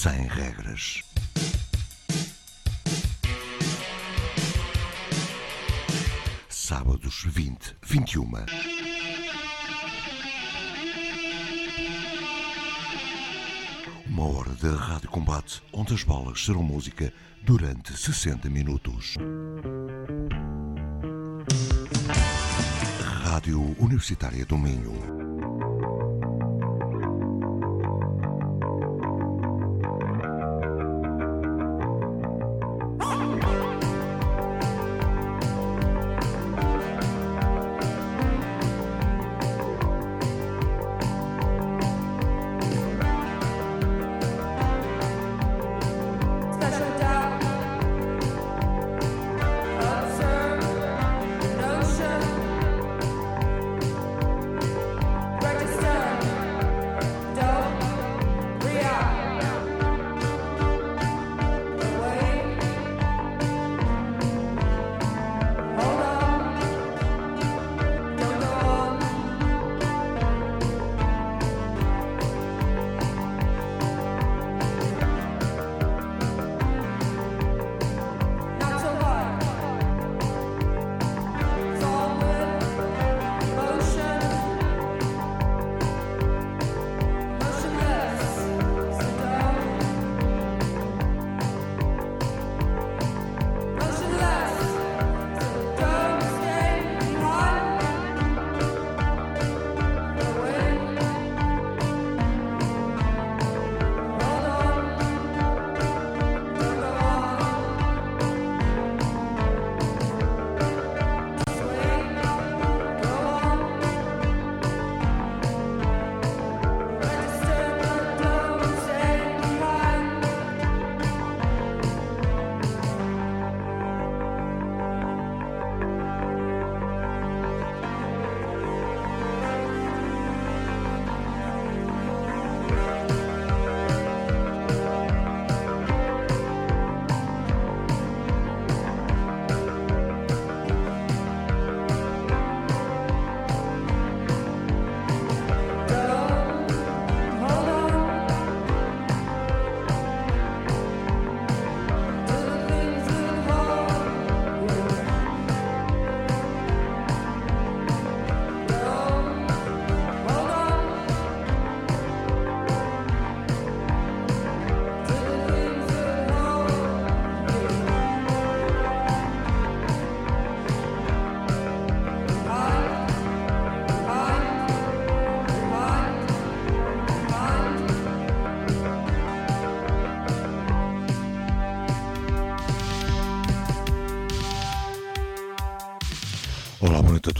sem regras. Sábados 20, 21. Uma hora de rádio combate onde as bolas serão música durante 60 minutos. Rádio Universitária do Minho.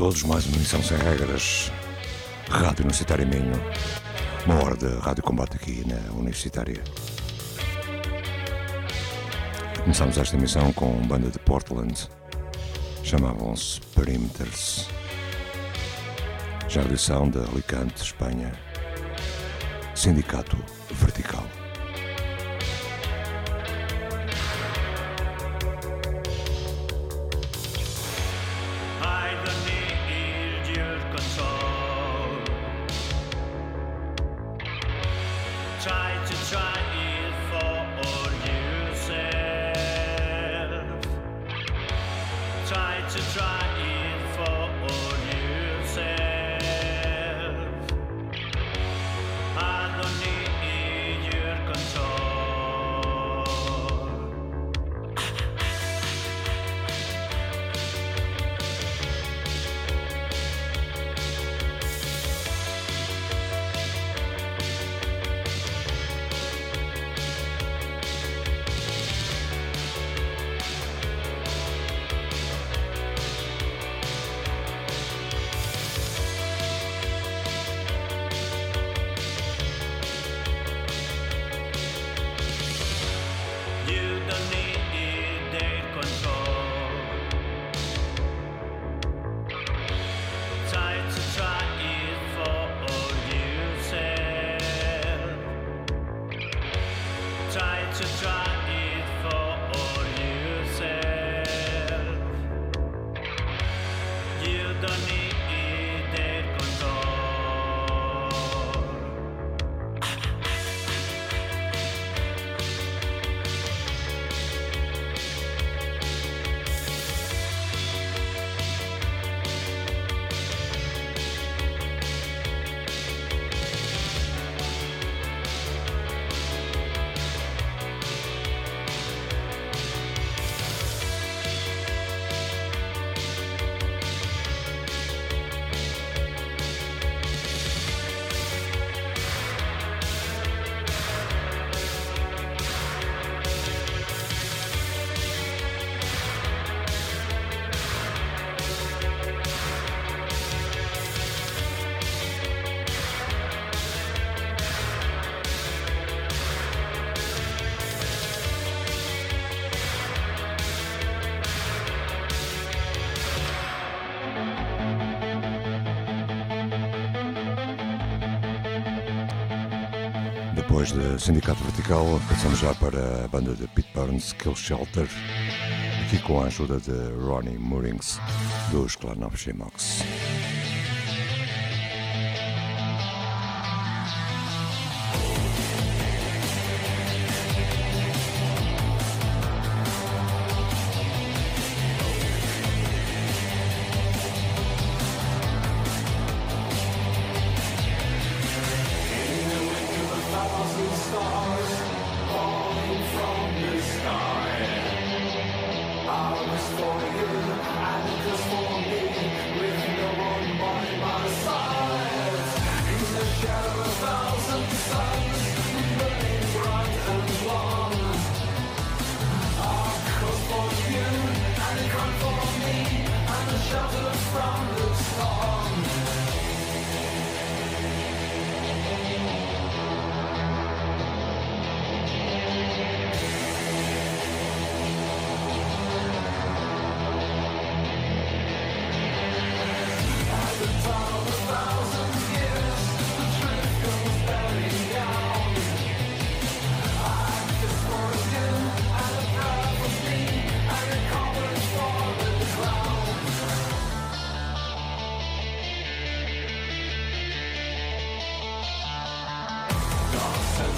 Todos, mais uma emissão sem regras. Rádio Universitária Minho. Uma hora de rádio combate aqui na Universitária. Começamos esta emissão com uma banda de Portland. Chamavam-se Perimeters. Já lição de Alicante, Espanha. Sindicato Vertical. Depois de Sindicato Vertical, passamos já para a banda de Pete Burns, Kill Shelter, aqui com a ajuda de Ronnie Moorings, dos Clan of Shimox.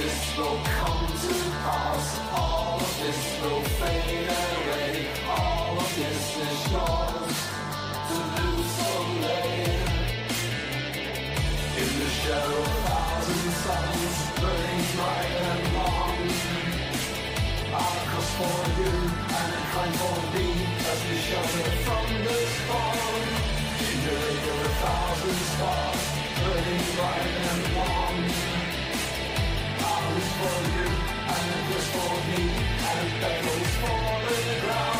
this will come to pass. All of this will fade away. All of this is yours to lose someday. In the shadow of thousand suns, burning bright and long. I'll cross for you and climb for thee as we shelter from the storm. In the light of a thousand stars, burning bright and long for you and it was for me and the goes for the ground.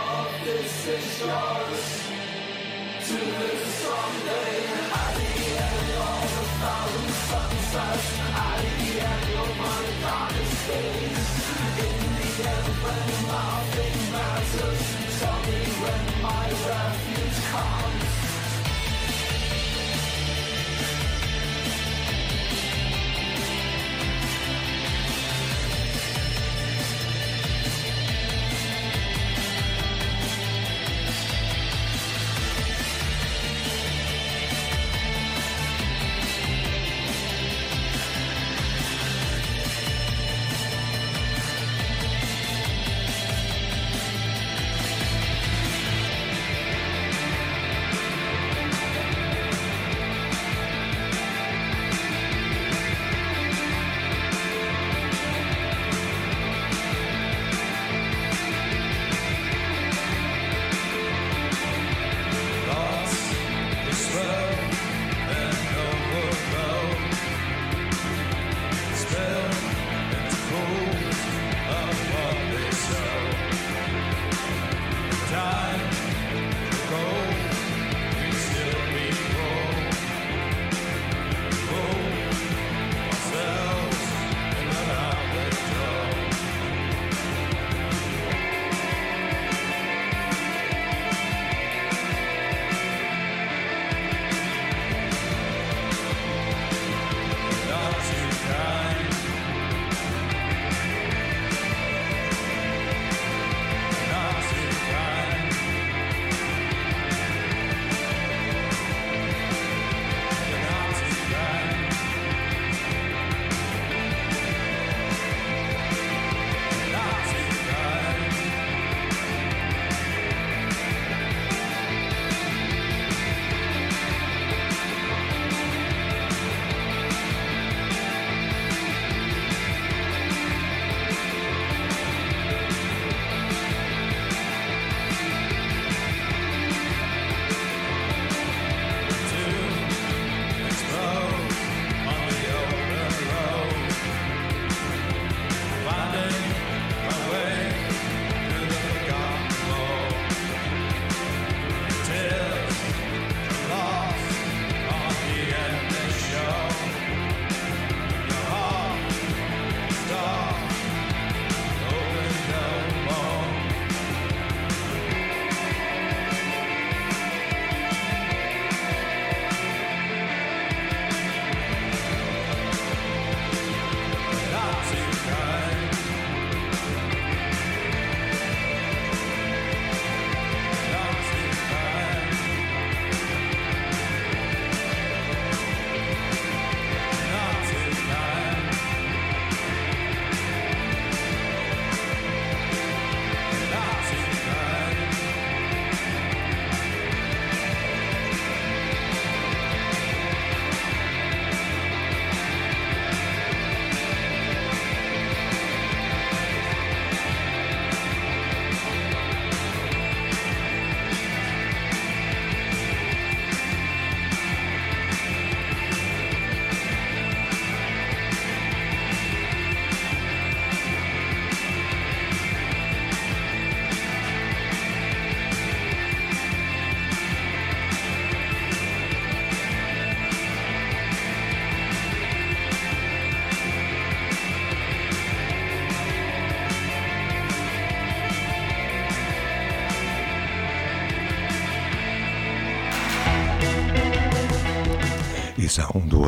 this is yours To someday I the thousand I didn't your in In the end, when my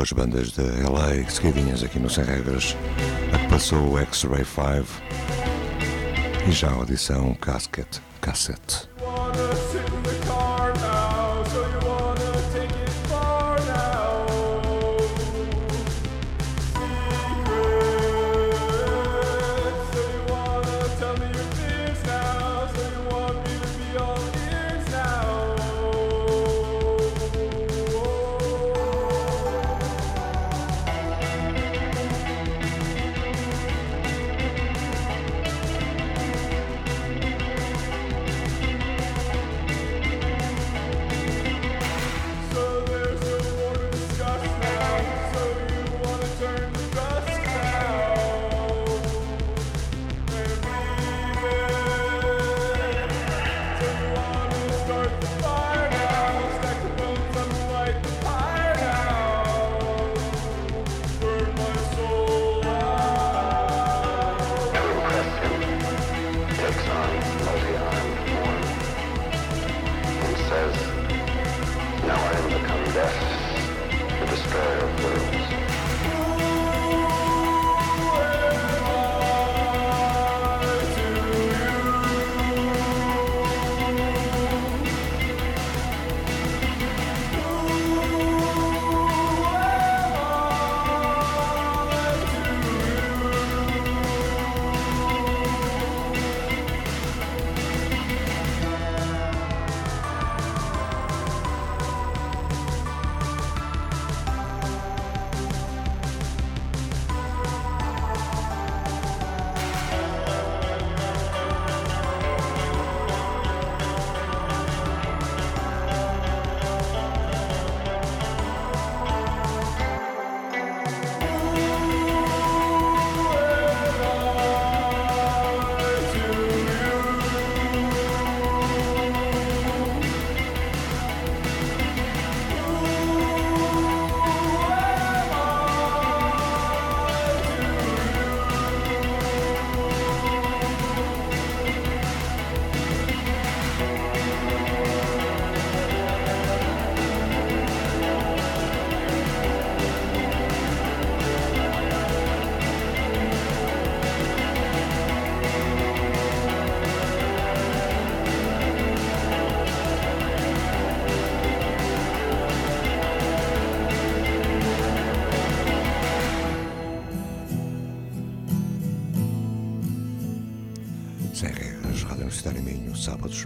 duas bandas de LA seguidinhas aqui no Sem Regras. A que passou o X-Ray 5 e já a audição Casket Cassette.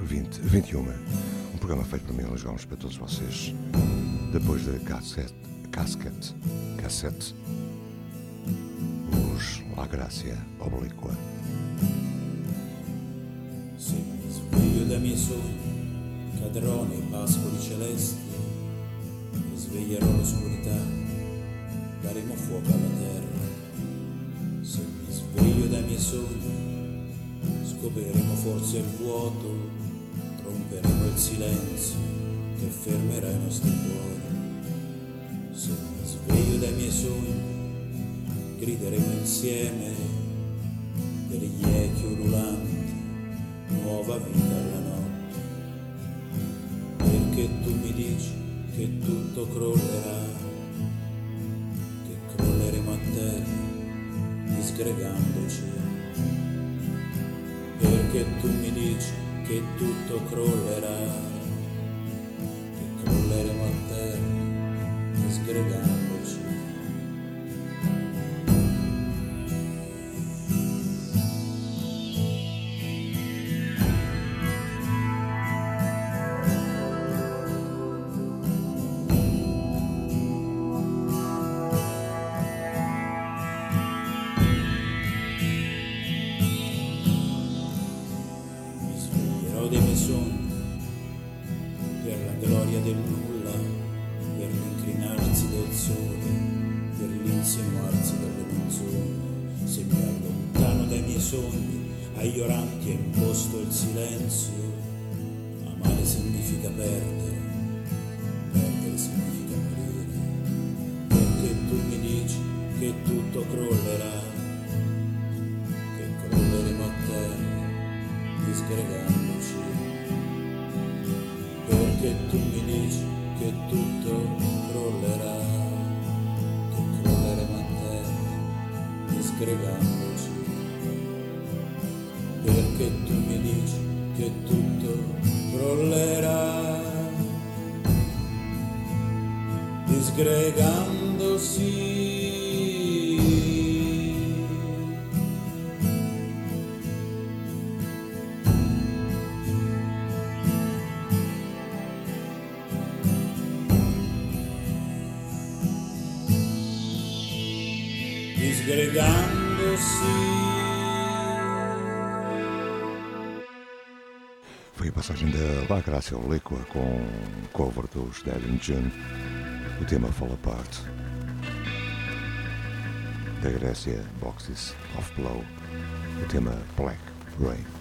20, 21. Um programa feito por mim, Luís Gomes, para todos vocês. Depois da cassete, casquete, cassete, os La Gracia Obliqua. Sì, sveglio da miei sogni, cadrò nei pascoli celesti, sveglierò l'oscurità, daremo fuoco alla terra. Se mi sveglio dai miei sogni, scopriremo forse il vuoto, silenzio che fermerà i nostri cuori. Se mi sveglio dai miei sogni, grideremo insieme degli echi ululanti, nuova vita alla notte. Perché tu mi dici che tutto crollerà, che crolleremo a terra, disgregandoci che tutto crollerà, silêncio. Cássio líquido com um cover dos Dead in June. O tema Fall Apart. Da Grécia, Boxes of Blow. O tema Black Rain.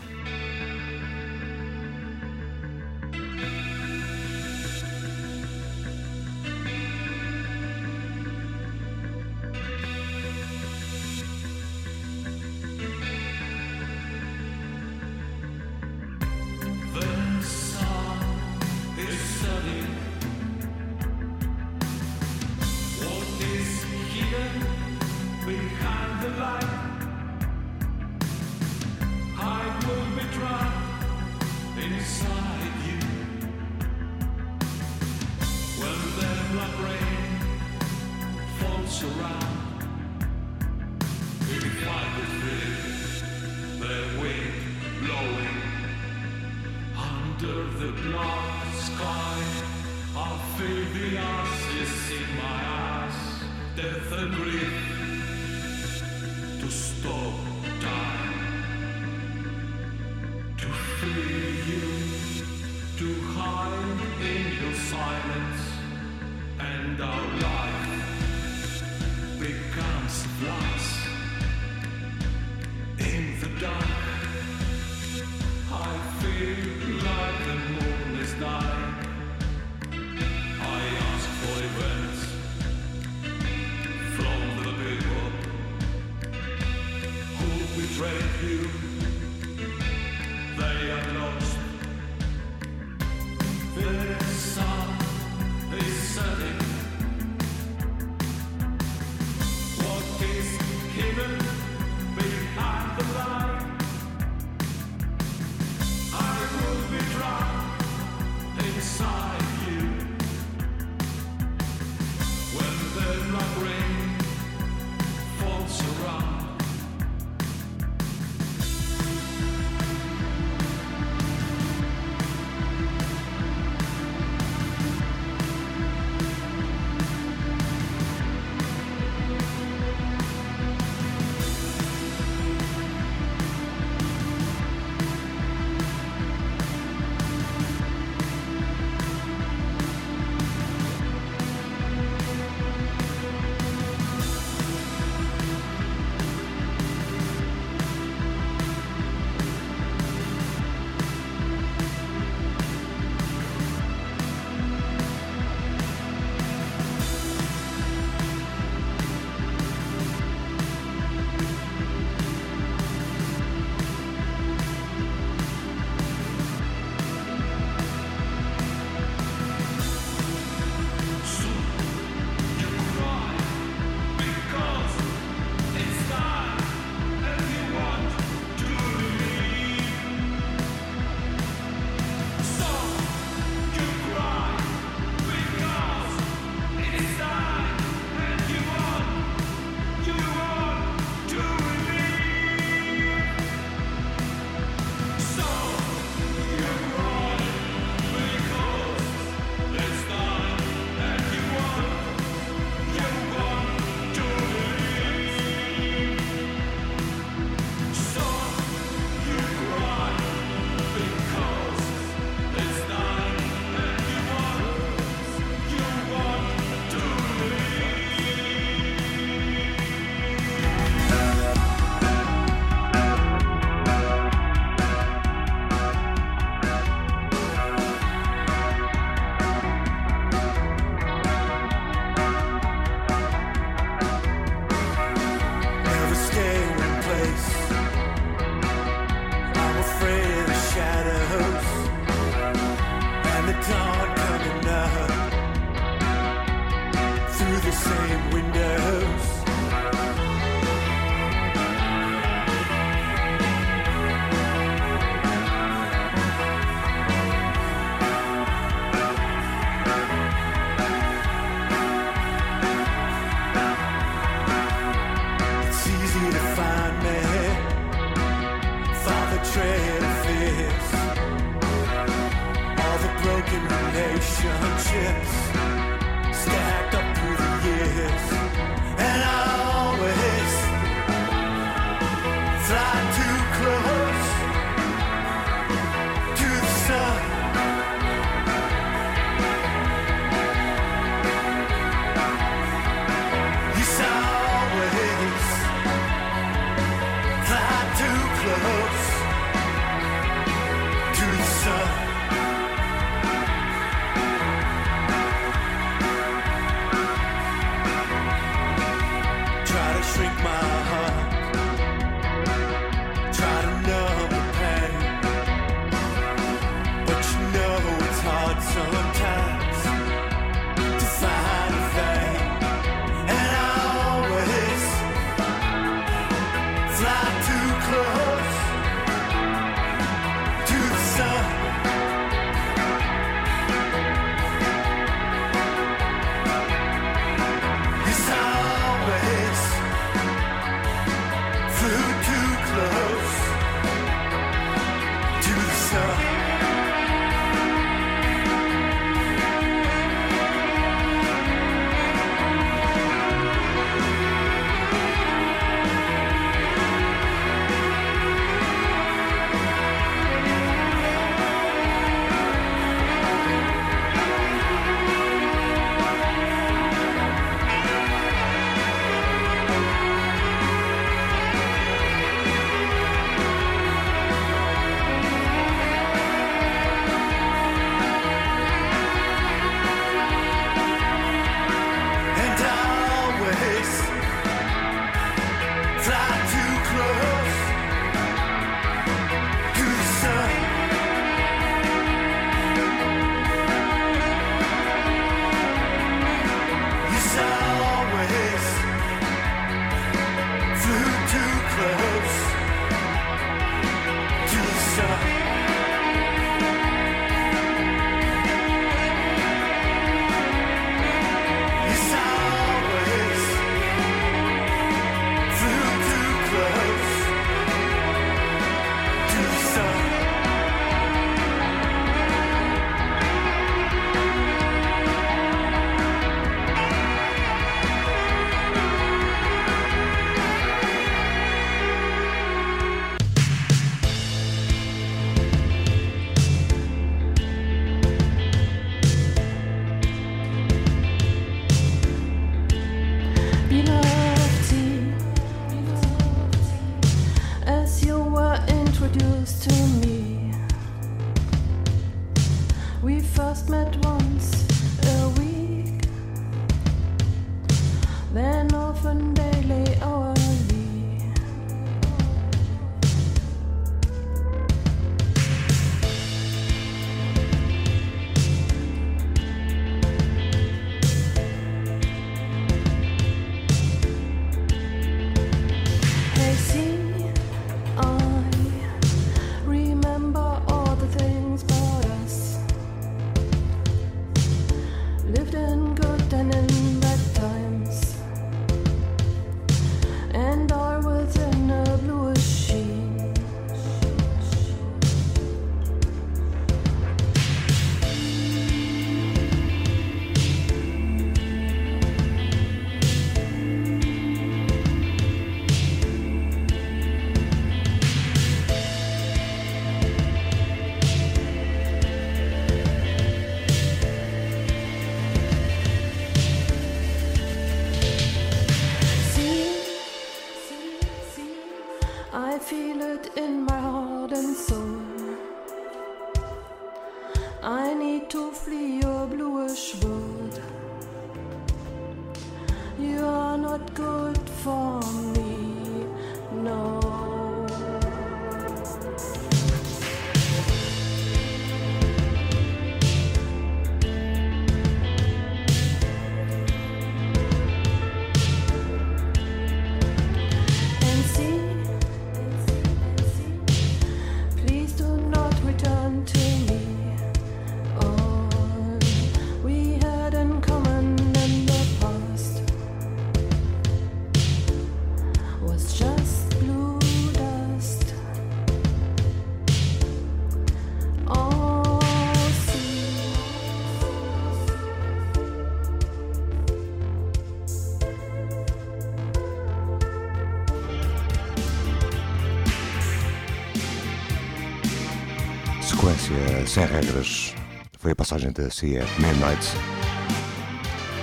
sequência sem regras foi a passagem da CIA Midnight,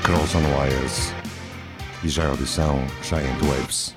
Cross on Wires e já a audição Giant Waves.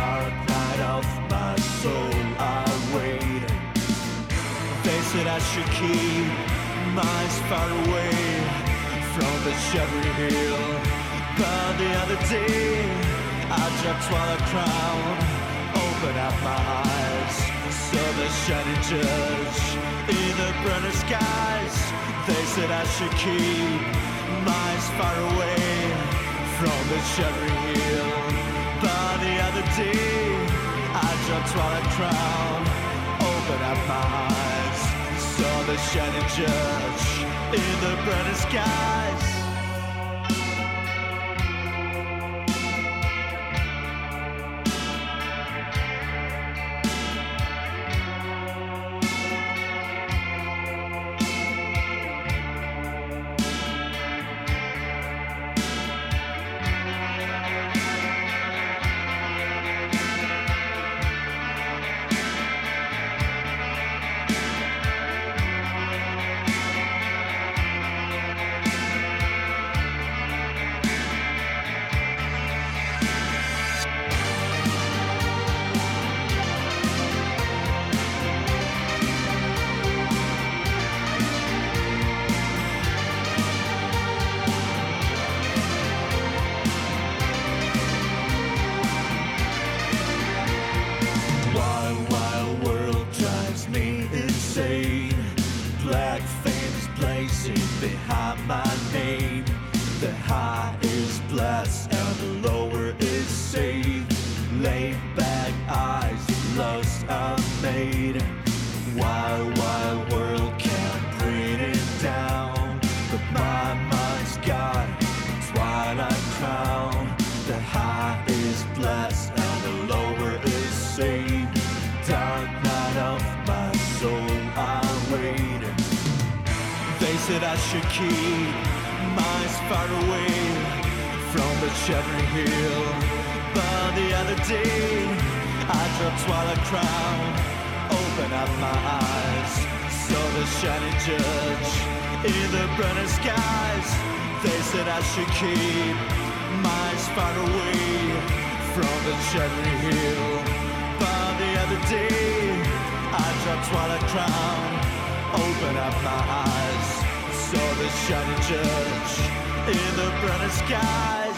Dark night of my soul, I wait. They said I should keep minds far away from the Chevy Hill. But the other day, I dropped twilight crown, open up my eyes, saw the shining judge in the burning skies. They said I should keep minds far away from the Chevy Hill. Day, I dropped twilight crown, open up my eyes, saw the shining judge in the burning skies. Should keep minds far away from the Chevy Hill. But the other day, I dropped while I crown, open up my eyes, saw the shining judge in the burning skies. They said I should keep minds far away from the Chevy Hill. But the other day, I dropped while I crown, open up my eyes, saw the shining judge in the burning skies.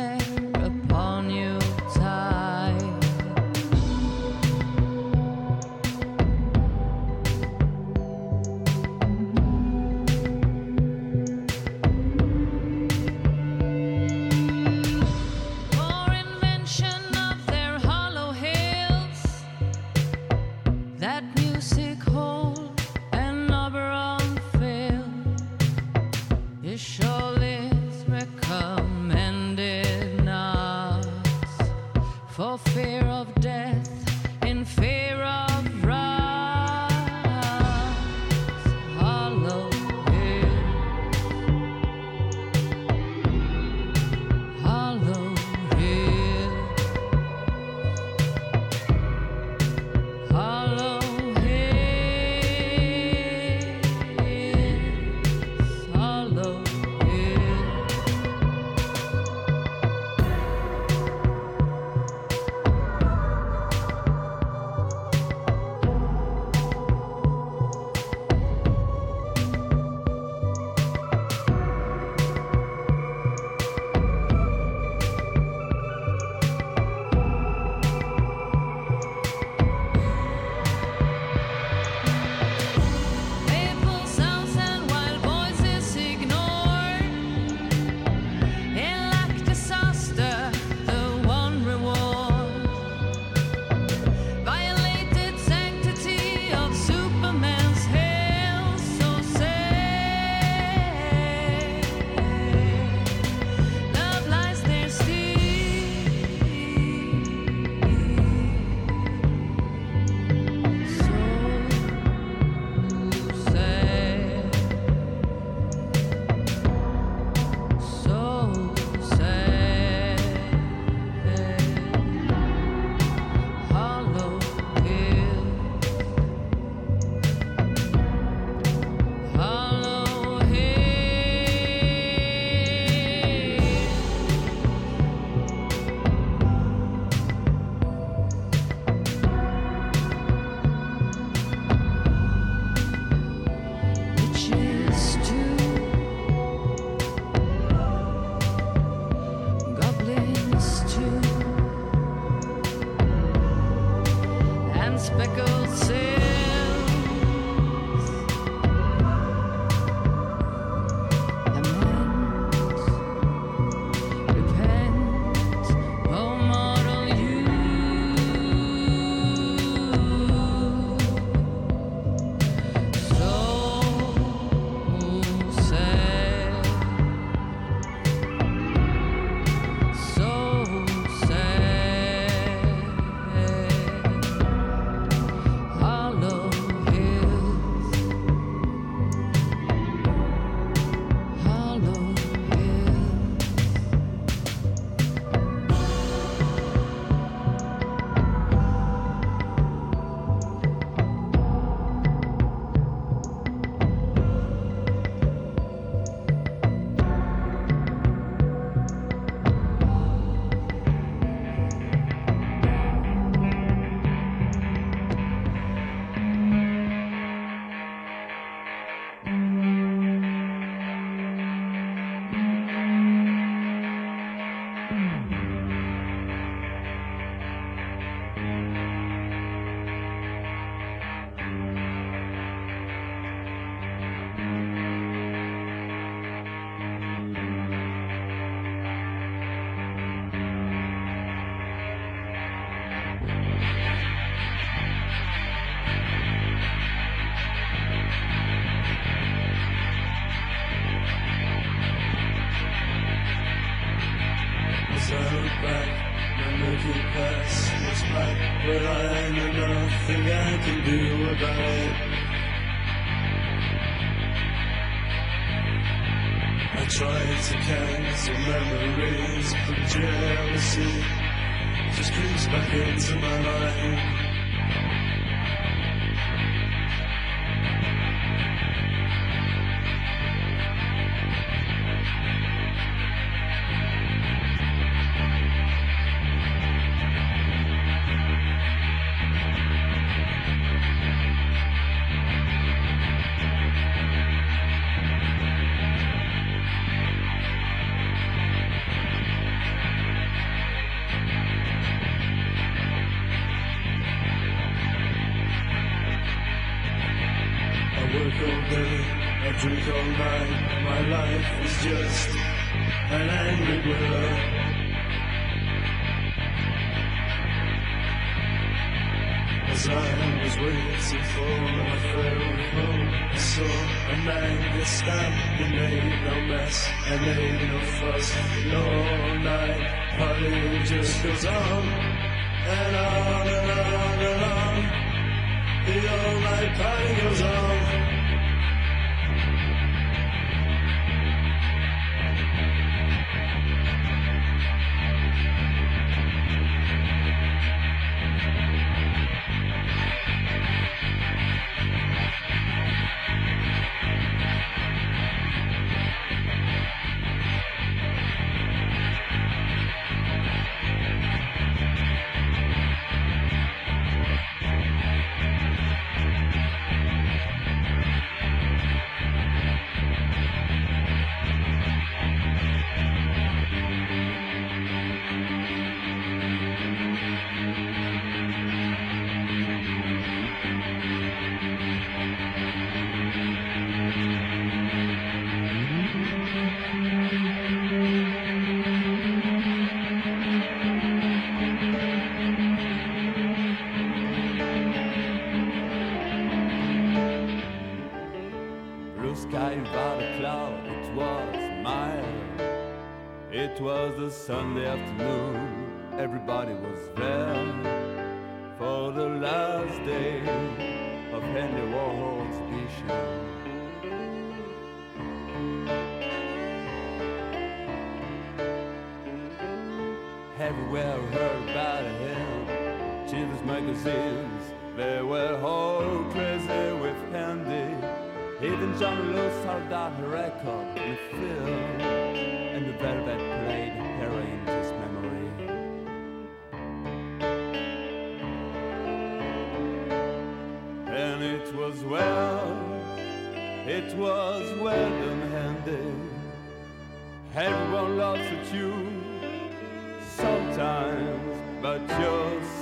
There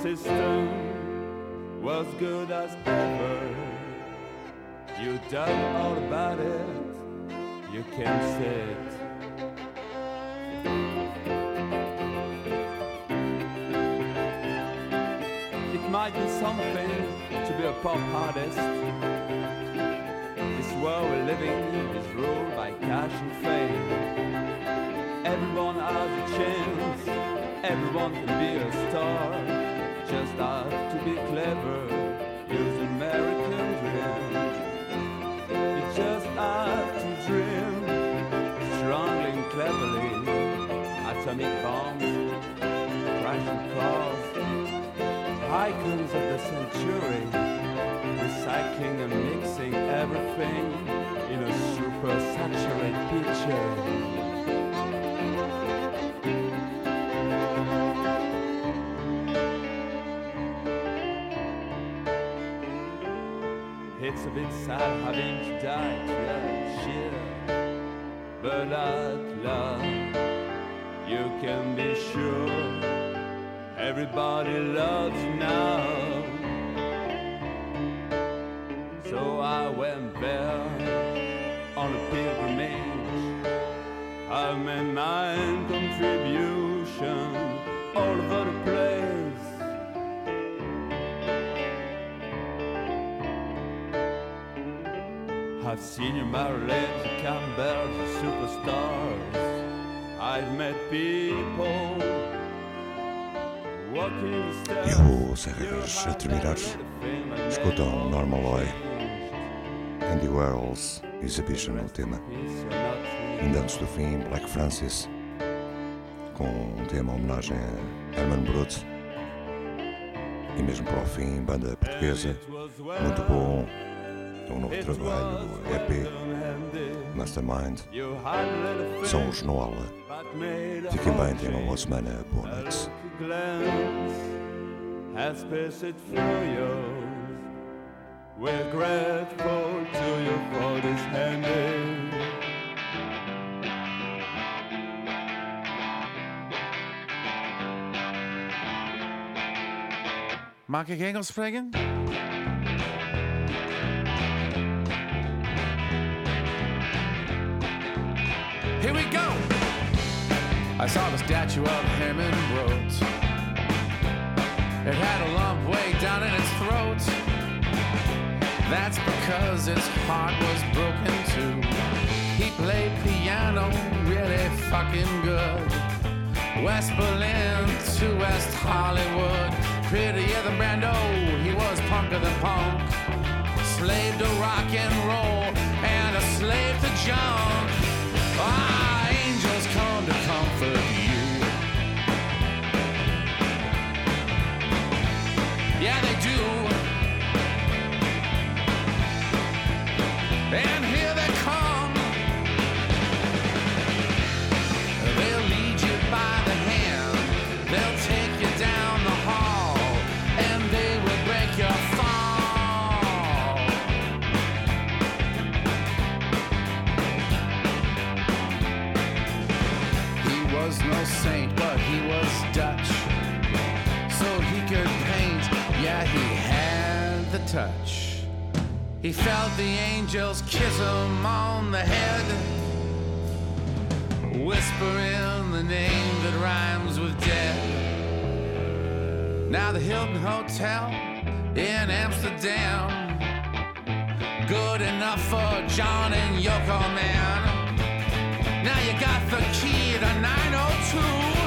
system was good as ever. You done all about it, you can sit. It might be something to be a pop artist. This world we're living is ruled by cash and fame. Everyone has a chance, everyone can be a star. To be clever, use American dream. You just have to dream, strongly and cleverly. Atomic bombs, crashing cars, icons of the century, recycling and mixing everything in a super saturated picture. It's a bit sad having to die to that shit. But at last, you can be sure everybody loves you now. So I went there on a pilgrimage. I made my I've seen you Marilyn, Campbell, the superstars. I've met people walking in the steps. Jo, Serras, a terminar, escutam Normal Oi, Andy Warhol's Exhibition, o tema. Peace, you're not free. Ainda antes do fim, Black Francis, com um tema homenagem a Herman Brood. E mesmo para o fim, banda portuguesa, muito bom, um novo trabalho, EP, Mastermind, são os Noala. Fiquem bem, tenham uma boa semana, boa noite. has passed through you. We're grateful to you for this handy. Mag ik Engels spreken? I saw the statue of Herman Brood. It had a lump way down in its throat. That's because its heart was broken too. He played piano really fucking good. West Berlin to West Hollywood. Prettier than Brando, he was punker than punk. Slave to rock and roll and a slave to junk. Ah, to no saint, but he was Dutch. So he could paint, yeah, he had the touch. He felt the angels kiss him on the head, whispering the name that rhymes with dead. Now the Hilton Hotel in Amsterdam, good enough for John and Yoko, man. Now you got the key to 902. Hey,